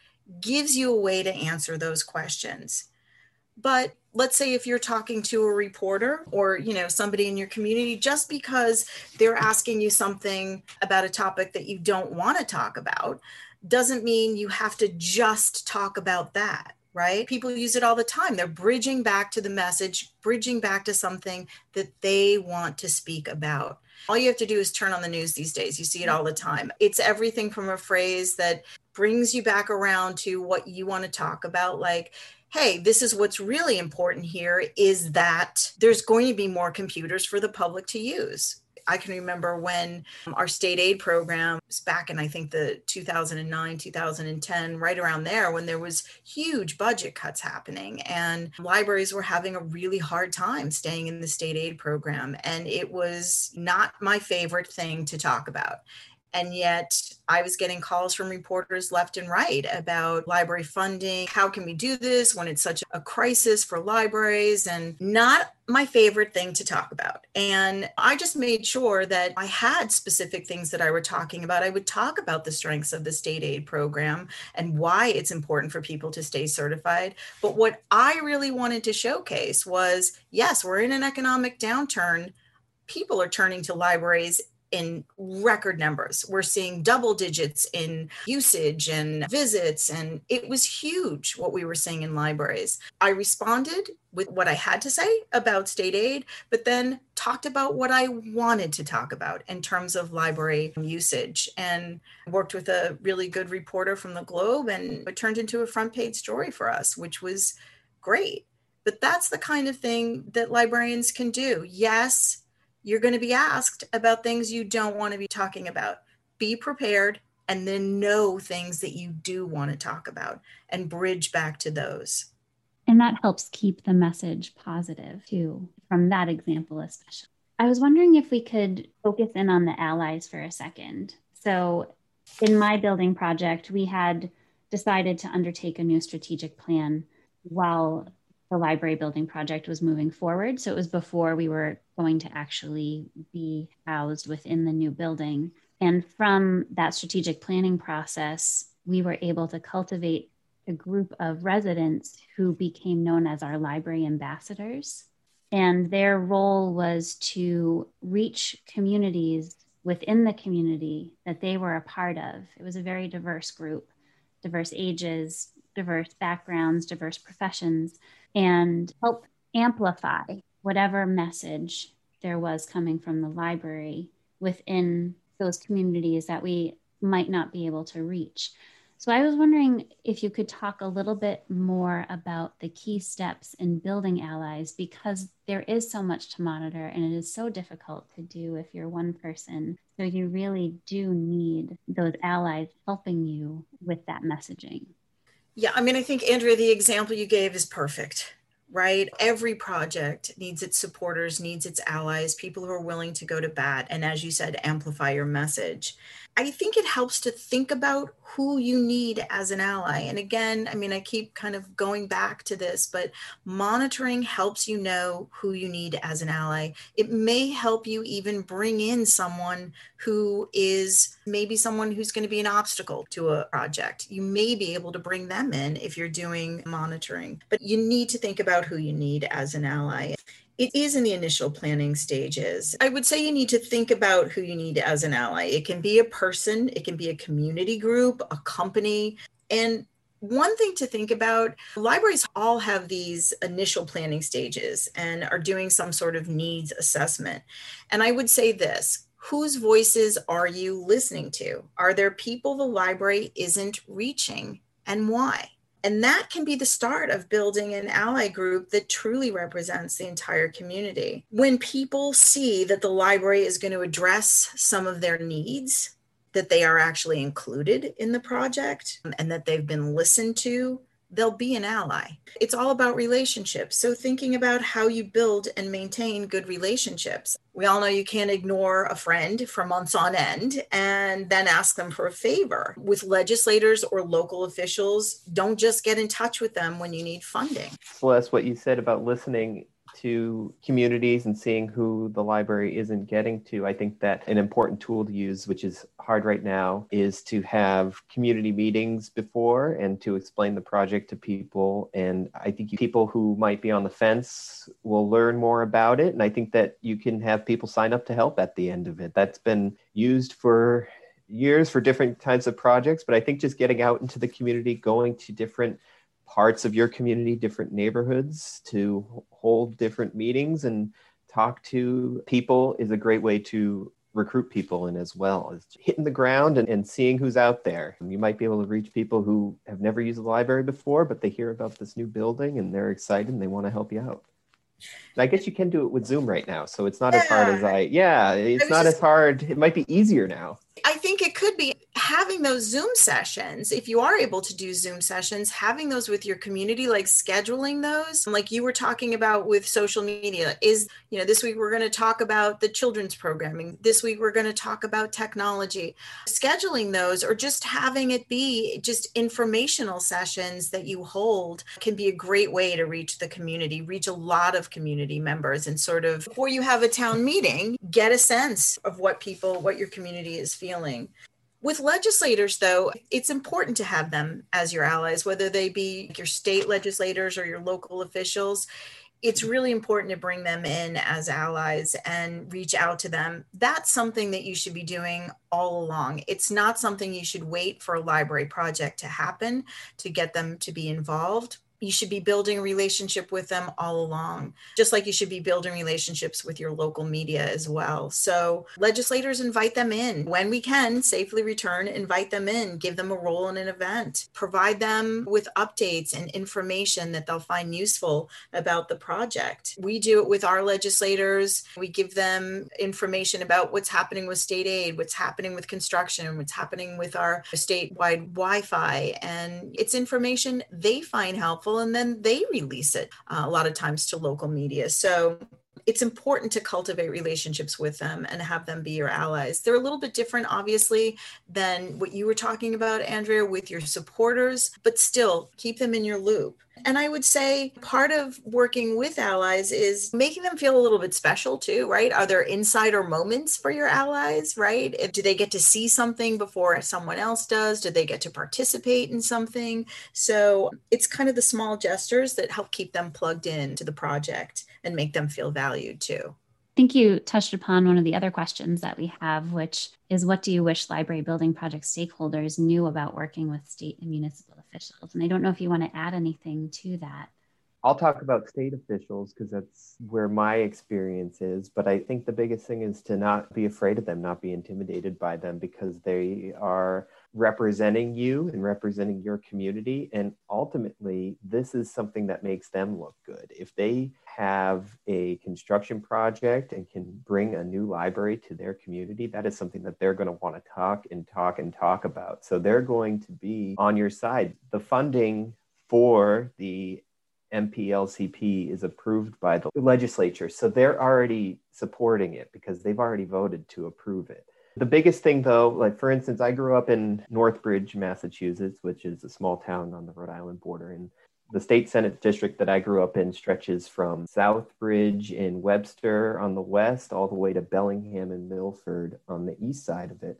gives you a way to answer those questions. But let's say if you're talking to a reporter or you know somebody in your community just because they're asking you something about a topic that you don't want to talk about doesn't mean you have to just talk about that right people use it all the time they're bridging back to the message bridging back to something that they want to speak about all you have to do is turn on the news these days. You see it all the time. It's everything from a phrase that brings you back around to what you want to talk about, like, hey, this is what's really important here is that there's going to be more computers for the public to use. I can remember when um, our state aid program was back in, I think, the 2009, 2010, right around there, when there was huge budget cuts happening and libraries were having a really hard time staying in the state aid program. And it was not my favorite thing to talk about. And yet I was getting calls from reporters left and right about library funding. How can we do this when it's such a crisis for libraries? And not my favorite thing to talk about. And I just made sure that I had specific things that I were talking about. I would talk about the strengths of the state aid program and why it's important for people to stay certified. But what I really wanted to showcase was yes, we're in an economic downturn. People are turning to libraries in record numbers. We're seeing double digits in usage and visits, and it was huge what we were seeing in libraries. I responded with what I had to say about state aid, but then talked about what I wanted to talk about in terms of library usage and worked with a really good reporter from the Globe, and it turned into a front page story for us, which was great. But that's the kind of thing that librarians can do. Yes, you're going to be asked about things you don't want to be talking about. Be prepared and then know things that you do want to talk about and bridge back to those. And that helps keep the message positive too, from that example, especially. I was wondering if we could focus in on the allies for a second. So, in my building project, we had decided to undertake a new strategic plan while the library building project was moving forward. So it was before we were going to actually be housed within the new building. And from that strategic planning process, we were able to cultivate a group of residents who became known as our library ambassadors. And their role was to reach communities within the community that they were a part of. It was a very diverse group, diverse ages, diverse backgrounds, diverse professions and help amplify whatever message there was coming from the library within those communities that we might not be able to reach. So I was wondering if you could talk a little bit more about the key steps in building allies because there is so much to monitor and it is so difficult to do if you're one person. So you really do need those allies helping you with that messaging. Yeah, I mean, I think, Andrea, the example you gave is perfect right? Every project needs its supporters, needs its allies, people who are willing to go to bat. And as you said, amplify your message. I think it helps to think about who you need as an ally. And again, I mean, I keep kind of going back to this, but monitoring helps you know who you need as an ally. It may help you even bring in someone who is maybe someone who's going to be an obstacle to a project. You may be able to bring them in if you're doing monitoring, but you need to think about who you need as an ally it is in the initial planning stages. I would say you need to think about who you need as an ally. It can be a person, it can be a community group, a company. And one thing to think about libraries all have these initial planning stages and are doing some sort of needs assessment. And I would say this whose voices are you listening to? Are there people the library isn't reaching and why? And that can be the start of building an ally group that truly represents the entire community. When people see that the library is going to address some of their needs, that they are actually included in the project, and that they've been listened to, they'll be an ally. It's all about relationships. So, thinking about how you build and maintain good relationships. We all know you can't ignore a friend for months on end and then ask them for a favor. With legislators or local officials, don't just get in touch with them when you need funding. Celeste, what you said about listening to communities and seeing who the library isn't getting to. I think that an important tool to use, which is hard right now, is to have community meetings before and to explain the project to people. And I think people who might be on the fence will learn more about it. And I think that you can have people sign up to help at the end of it. That's been used for years for different types of projects, but I think just getting out into the community, going to different parts of your community, different neighborhoods to hold different meetings and talk to people is a great way to recruit people in as well is hitting the ground and, and seeing who's out there you might be able to reach people who have never used the library before but they hear about this new building and they're excited and they want to help you out and I guess you can do it with Zoom right now, so it's not yeah. as hard as I. Yeah, it's not just, as hard. It might be easier now. I think it could be having those Zoom sessions, if you are able to do Zoom sessions, having those with your community, like scheduling those, like you were talking about with social media, is, you know, this week we're going to talk about the children's programming. This week we're going to talk about technology. Scheduling those or just having it be just informational sessions that you hold can be a great way to reach the community, reach a lot of community members, and sort of before you have a town meeting, get a sense of what people, what your community is feeling. With legislators, though, it's important to have them as your allies, whether they be your state legislators or your local officials. It's really important to bring them in as allies and reach out to them. That's something that you should be doing all along. It's not something you should wait for a library project to happen to get them to be involved you should be building a relationship with them all along, just like you should be building relationships with your local media as well. So, legislators invite them in when we can safely return, invite them in, give them a role in an event, provide them with updates and information that they'll find useful about the project. We do it with our legislators. We give them information about what's happening with state aid, what's happening with construction, what's happening with our statewide Wi Fi. And it's information they find helpful and then they release it uh, a lot of times to local media. So it's important to cultivate relationships with them and have them be your allies. They're a little bit different, obviously, than what you were talking about, Andrea, with your supporters, but still keep them in your loop. And I would say part of working with allies is making them feel a little bit special too, right? Are there insider moments for your allies, right? Do they get to see something before someone else does? Do they get to participate in something? So it's kind of the small gestures that help keep them plugged in to the project and make them feel valued too. Think you touched upon one of the other questions that we have, which is what do you wish library building project stakeholders knew about working with state and municipal officials? And I don't know if you want to add anything to that. I'll talk about state officials because that's where my experience is. But I think the biggest thing is to not be afraid of them, not be intimidated by them because they are representing you and representing your community. And ultimately, this is something that makes them look good. If they have a construction project and can bring a new library to their community, that is something that they're going to want to talk and talk and talk about. So they're going to be on your side. The funding for the MPLCP is approved by the legislature. So they're already supporting it because they've already voted to approve it. The biggest thing, though, like for instance, I grew up in Northbridge, Massachusetts, which is a small town on the Rhode Island border. And the state Senate district that I grew up in stretches from Southbridge in Webster on the west all the way to Bellingham and Milford on the east side of it.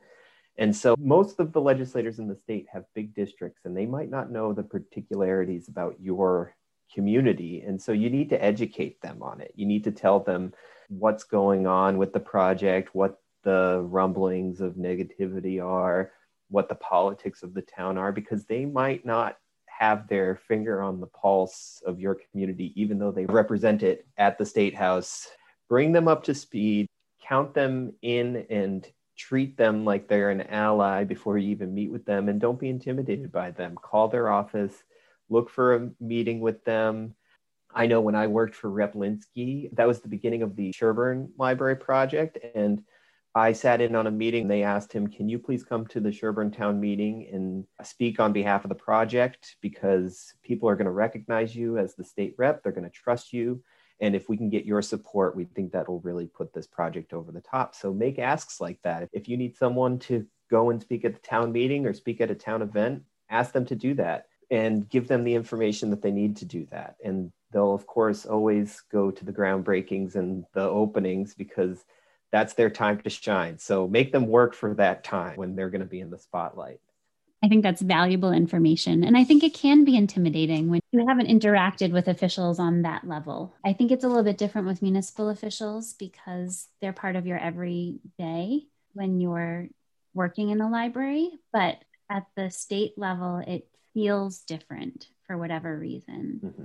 And so most of the legislators in the state have big districts and they might not know the particularities about your community. And so you need to educate them on it. You need to tell them what's going on with the project, what the rumblings of negativity are, what the politics of the town are, because they might not have their finger on the pulse of your community, even though they represent it at the state house. Bring them up to speed, count them in, and treat them like they're an ally before you even meet with them. And don't be intimidated by them. Call their office, look for a meeting with them. I know when I worked for Rep Linsky, that was the beginning of the Sherborn Library project. And I sat in on a meeting. They asked him, Can you please come to the Sherborn Town meeting and speak on behalf of the project? Because people are going to recognize you as the state rep, they're going to trust you. And if we can get your support, we think that will really put this project over the top. So make asks like that. If you need someone to go and speak at the town meeting or speak at a town event, ask them to do that and give them the information that they need to do that. And they'll, of course, always go to the groundbreakings and the openings because that's their time to shine. So make them work for that time when they're going to be in the spotlight. I think that's valuable information. And I think it can be intimidating when you haven't interacted with officials on that level. I think it's a little bit different with municipal officials because they're part of your everyday when you're working in a library. But at the state level, it feels different for whatever reason. Mm-hmm.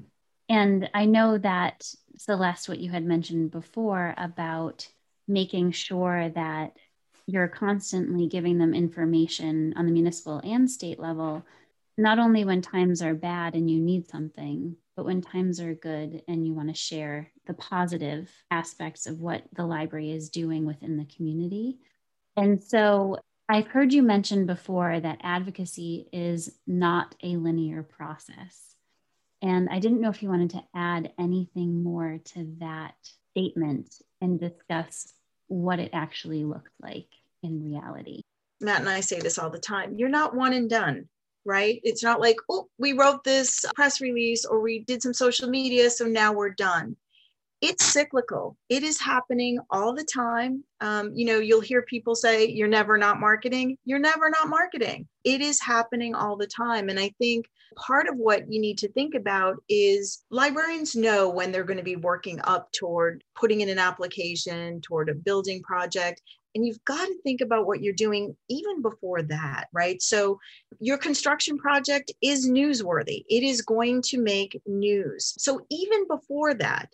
And I know that, Celeste, what you had mentioned before about making sure that you're constantly giving them information on the municipal and state level, not only when times are bad and you need something, but when times are good and you want to share the positive aspects of what the library is doing within the community. And so I've heard you mention before that advocacy is not a linear process. And I didn't know if you wanted to add anything more to that statement and discuss what it actually looked like in reality. Matt and I say this all the time. You're not one and done, right? It's not like, oh, we wrote this press release or we did some social media, so now we're done. It's cyclical. It is happening all the time. Um, you know, you'll hear people say, you're never not marketing. You're never not marketing. It is happening all the time. And I think part of what you need to think about is librarians know when they're going to be working up toward putting in an application, toward a building project. And you've got to think about what you're doing even before that, right? So, your construction project is newsworthy. It is going to make news. So, even before that,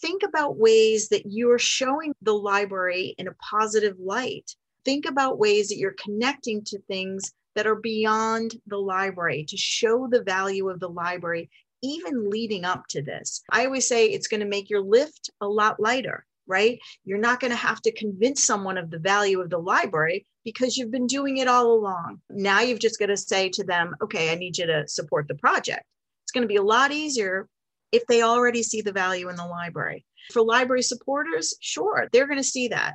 think about ways that you're showing the library in a positive light. Think about ways that you're connecting to things that are beyond the library to show the value of the library, even leading up to this. I always say it's going to make your lift a lot lighter, right? You're not going to have to convince someone of the value of the library because you've been doing it all along. Now you've just got to say to them, okay, I need you to support the project. It's going to be a lot easier if they already see the value in the library. For library supporters, sure, they're going to see that.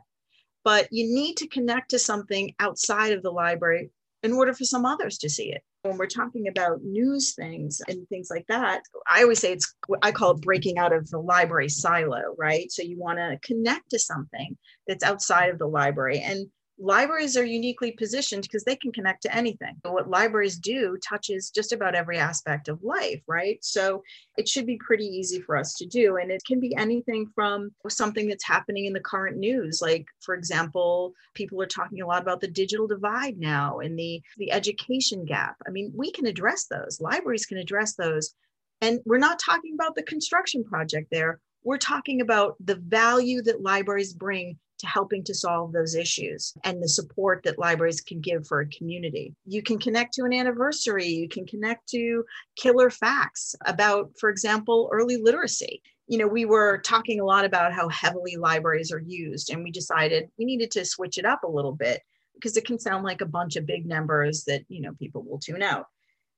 But you need to connect to something outside of the library in order for some others to see it. When we're talking about news things and things like that, I always say it's, I call it breaking out of the library silo, right? So you want to connect to something that's outside of the library. And libraries are uniquely positioned because they can connect to anything. What libraries do touches just about every aspect of life, right? So it should be pretty easy for us to do. And it can be anything from something that's happening in the current news. Like, for example, people are talking a lot about the digital divide now and the, the education gap. I mean, we can address those, libraries can address those. And we're not talking about the construction project there we're talking about the value that libraries bring to helping to solve those issues and the support that libraries can give for a community. You can connect to an anniversary, you can connect to killer facts about, for example, early literacy. You know, we were talking a lot about how heavily libraries are used, and we decided we needed to switch it up a little bit because it can sound like a bunch of big numbers that, you know, people will tune out.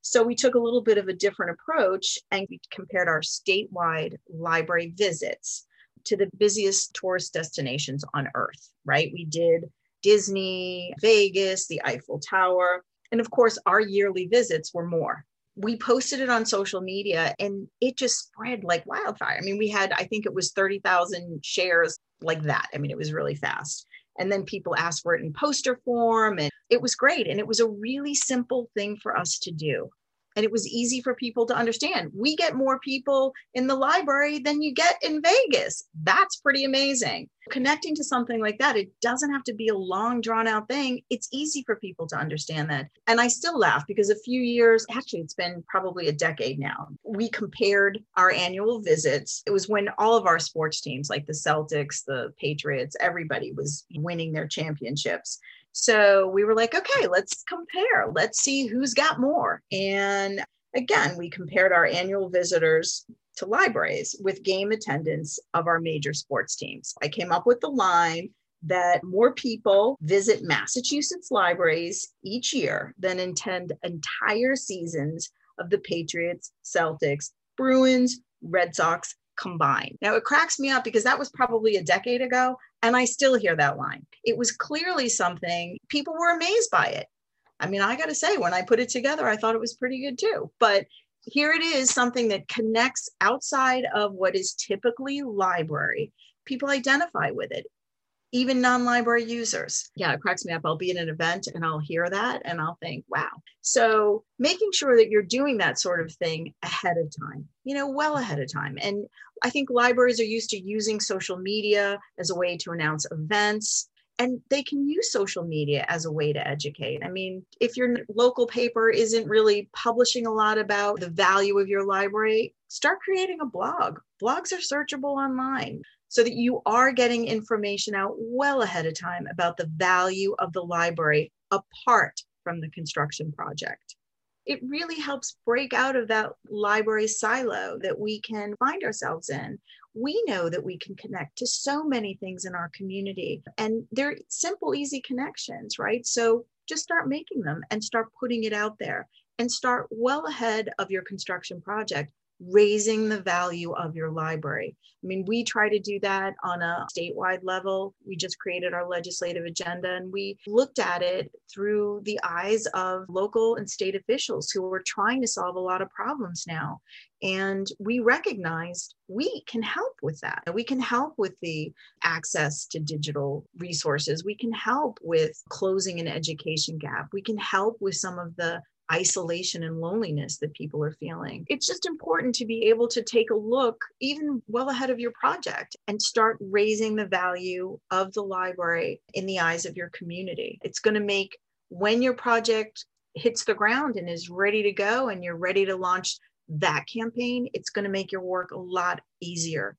So we took a little bit of a different approach and we compared our statewide library visits to the busiest tourist destinations on earth, right? We did Disney, Vegas, the Eiffel Tower, and of course, our yearly visits were more. We posted it on social media and it just spread like wildfire. I mean, we had, I think it was 30,000 shares like that. I mean, it was really fast. And then people asked for it in poster form, and it was great. And it was a really simple thing for us to do and it was easy for people to understand. We get more people in the library than you get in Vegas. That's pretty amazing. Connecting to something like that, it doesn't have to be a long, drawn out thing. It's easy for people to understand that. And I still laugh because a few years, actually, it's been probably a decade now, we compared our annual visits. It was when all of our sports teams, like the Celtics, the Patriots, everybody was winning their championships. So we were like, okay, let's compare. Let's see who's got more. And again, we compared our annual visitors to libraries with game attendance of our major sports teams. I came up with the line that more people visit Massachusetts libraries each year than attend entire seasons of the Patriots, Celtics, Bruins, Red Sox combined. Now it cracks me up because that was probably a decade ago. And I still hear that line. It was clearly something people were amazed by it. I mean, I got to say, when I put it together, I thought it was pretty good too. But here it is something that connects outside of what is typically library. People identify with it, even non library users. Yeah, it cracks me up. I'll be at an event and I'll hear that and I'll think, wow. So making sure that you're doing that sort of thing ahead of time, you know, well ahead of time. And I think libraries are used to using social media as a way to announce events. And they can use social media as a way to educate. I mean, if your local paper isn't really publishing a lot about the value of your library, start creating a blog. Blogs are searchable online so that you are getting information out well ahead of time about the value of the library apart from the construction project it really helps break out of that library silo that we can find ourselves in. We know that we can connect to so many things in our community, and they're simple, easy connections, right? So just start making them and start putting it out there and start well ahead of your construction project raising the value of your library. I mean, we try to do that on a statewide level. We just created our legislative agenda and we looked at it through the eyes of local and state officials who are trying to solve a lot of problems now. And we recognized we can help with that. We can help with the access to digital resources. We can help with closing an education gap. We can help with some of the isolation and loneliness that people are feeling. It's just important to be able to take a look even well ahead of your project and start raising the value of the library in the eyes of your community. It's going to make when your project hits the ground and is ready to go and you're ready to launch that campaign, it's going to make your work a lot easier.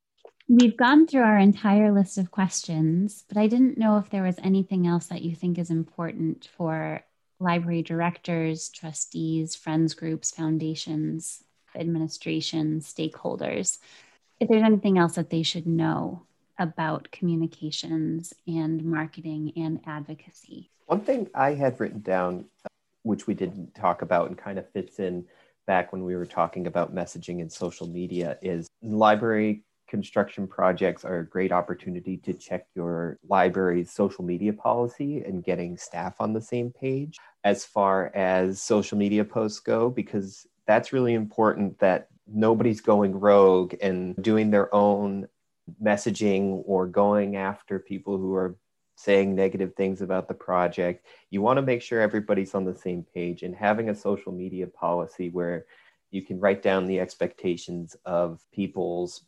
We've gone through our entire list of questions, but I didn't know if there was anything else that you think is important for library directors, trustees, friends groups, foundations, administration, stakeholders, if there's anything else that they should know about communications and marketing and advocacy. One thing I had written down, which we didn't talk about and kind of fits in back when we were talking about messaging and social media, is library construction projects are a great opportunity to check your library's social media policy and getting staff on the same page as far as social media posts go, because that's really important that nobody's going rogue and doing their own messaging or going after people who are saying negative things about the project. You want to make sure everybody's on the same page and having a social media policy where you can write down the expectations of people's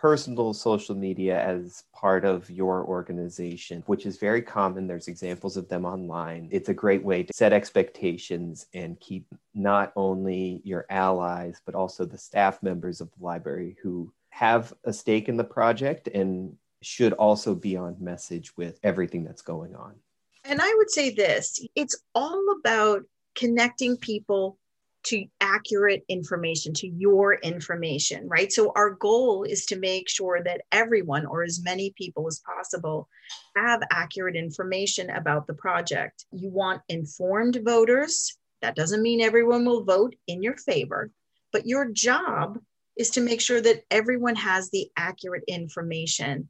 personal social media as part of your organization, which is very common. There's examples of them online. It's a great way to set expectations and keep not only your allies, but also the staff members of the library who have a stake in the project and should also be on message with everything that's going on. And I would say this it's all about connecting people to accurate information, to your information, right? So, our goal is to make sure that everyone, or as many people as possible, have accurate information about the project. You want informed voters. That doesn't mean everyone will vote in your favor, but your job is to make sure that everyone has the accurate information.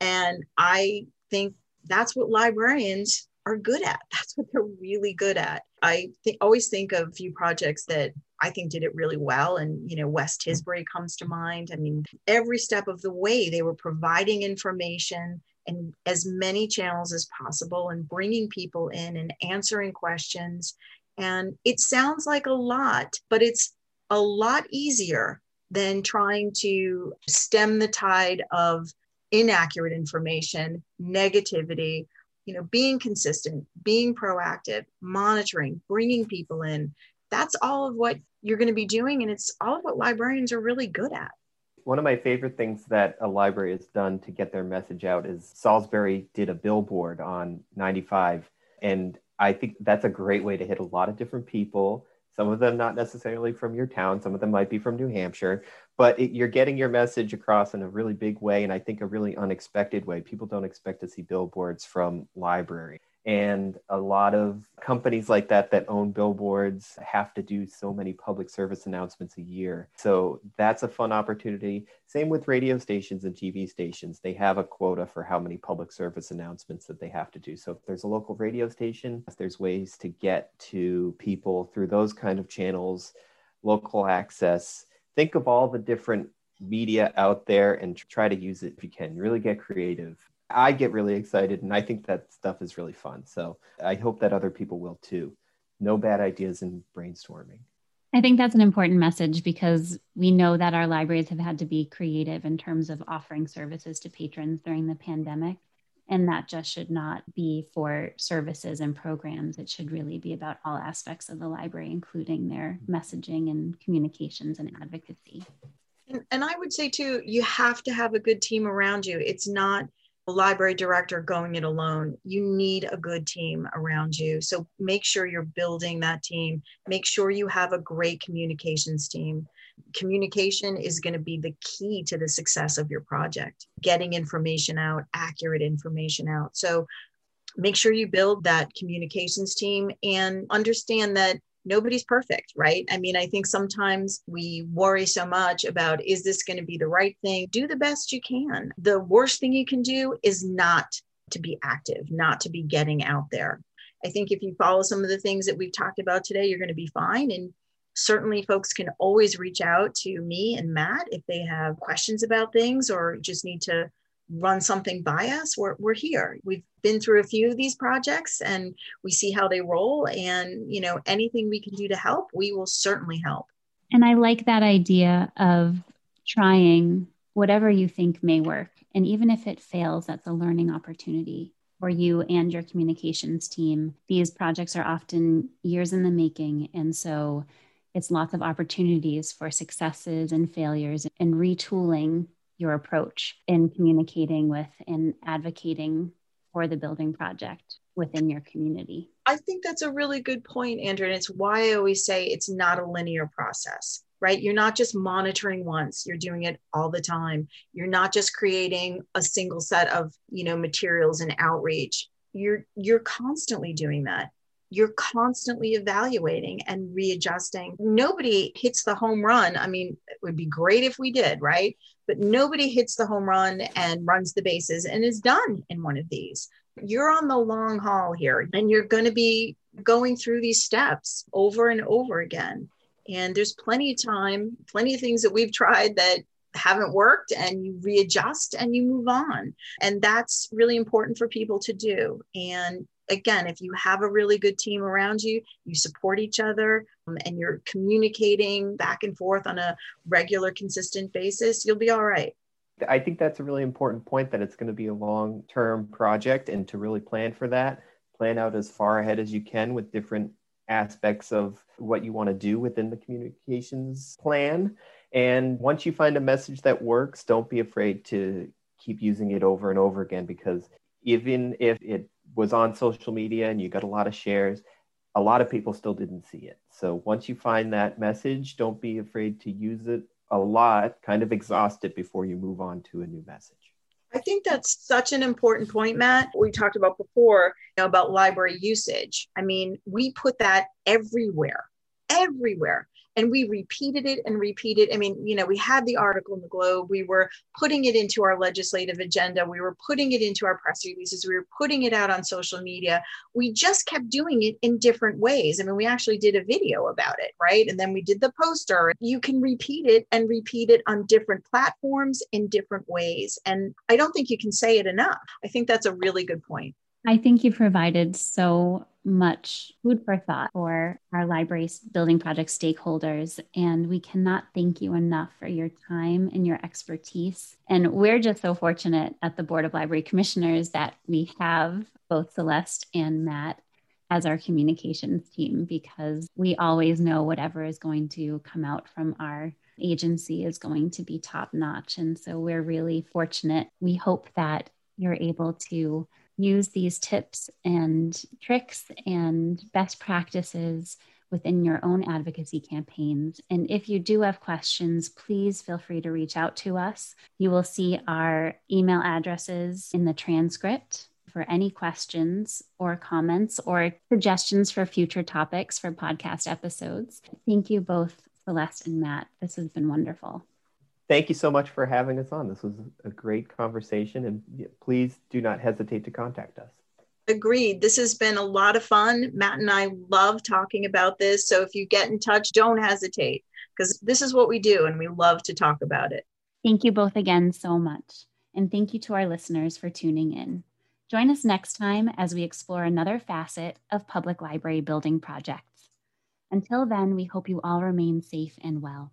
And I think that's what librarians are good at. <laughs> That's what they're really good at. I th- always think of a few projects that I think did it really well. And, you know, West mm-hmm. Tisbury comes to mind. I mean, every step of the way, they were providing information and as many channels as possible and bringing people in and answering questions. And it sounds like a lot, but it's a lot easier than trying to stem the tide of inaccurate information, negativity, you know being consistent being proactive monitoring bringing people in. That's all of what you're going to be doing and it's all of what librarians are really good at. One of my favorite things that a library has done to get their message out is salisbury did a billboard on 95 and i think that's a great way to hit a lot of different people some of them not necessarily from your town some of them might be from new hampshire but it, you're getting your message across in a really big way and i think a really unexpected way. People don't expect to see billboards from library and a lot of companies like that that own billboards have to do so many public service announcements a year so that's a fun opportunity same with radio stations and tv stations they have a quota for how many public service announcements that they have to do so if there's a local radio station there's ways to get to people through those kind of channels local access think of all the different media out there and try to use it if you can. Really get creative. I get really excited and I think that stuff is really fun. So I hope that other people will too. No bad ideas in brainstorming. I think that's an important message because we know that our libraries have had to be creative in terms of offering services to patrons during the pandemic. And that just should not be for services and programs. It should really be about all aspects of the library, including their messaging and communications and advocacy. And, and I would say, too, you have to have a good team around you. It's not a library director going it alone. You need a good team around you. So make sure you're building that team. Make sure you have a great communications team communication is going to be the key to the success of your project getting information out accurate information out so make sure you build that communications team and understand that nobody's perfect right? I mean i think sometimes we worry so much about is this going to be the right thing? Do the best you can. The worst thing you can do is not to be active not to be getting out there. I think if you follow some of the things that we've talked about today you're going to be fine. And certainly folks can always reach out to me and Matt if they have questions about things or just need to run something by us. We're, we're here. We've been through a few of these projects and we see how they roll. And, you know, anything we can do to help, we will certainly help. And I like that idea of trying whatever you think may work. And even if it fails, that's a learning opportunity for you and your communications team. These projects are often years in the making. And so it's lots of opportunities for successes and failures and retooling your approach in communicating with and advocating for the building project within your community. I think that's a really good point, Andrea. And it's why I always say it's not a linear process, right? You're not just monitoring once, you're doing it all the time. You're not just creating a single set of, you know, materials and outreach. You're you're constantly doing that you're constantly evaluating and readjusting. Nobody hits the home run. I mean, it would be great if we did, right? But nobody hits the home run and runs the bases and is done in one of these. You're on the long haul here and you're going to be going through these steps over and over again. And there's plenty of time, plenty of things that we've tried that haven't worked and you readjust and you move on. And that's really important for people to do. And again, if you have a really good team around you, you support each other, and you're communicating back and forth on a regular, consistent basis, you'll be all right. I think that's a really important point that it's going to be a long term project, and to really plan for that, plan out as far ahead as you can with different aspects of what you want to do within the communications plan And once you find a message that works, don't be afraid to keep using it over and over again because even if it was on social media and you got a lot of shares, a lot of people still didn't see it. So once you find that message, don't be afraid to use it a lot, kind of exhaust it before you move on to a new message. I think that's such an important point, Matt. We talked about before you know, about library usage. I mean, we put that everywhere, everywhere and we repeated it and repeated. I mean, you know, we had the article in the Globe, we were putting it into our legislative agenda, we were putting it into our press releases, we were putting it out on social media. We just kept doing it in different ways. I mean, we actually did a video about it, right? And then we did the poster. You can repeat it and repeat it on different platforms in different ways. And I don't think you can say it enough. I think that's a really good point. I think you provided so much food for thought for our library building project stakeholders. And we cannot thank you enough for your time and your expertise. And we're just so fortunate at the Board of Library Commissioners that we have both Celeste and Matt as our communications team because we always know whatever is going to come out from our agency is going to be top notch. And so we're really fortunate. We hope that you're able to use these tips and tricks and best practices within your own advocacy campaigns. And if you do have questions, please feel free to reach out to us. You will see our email addresses in the transcript for any questions or comments or suggestions for future topics for podcast episodes. Thank you both, Celeste and Matt. This has been wonderful thank you so much for having us on. This was a great conversation, and please do not hesitate to contact us. Agreed. This has been a lot of fun. Matt and I love talking about this. So if you get in touch, don't hesitate because this is what we do and we love to talk about it. Thank you both again so much. And thank you to our listeners for tuning in. Join us next time as we explore another facet of public library building projects. Until then, we hope you all remain safe and well.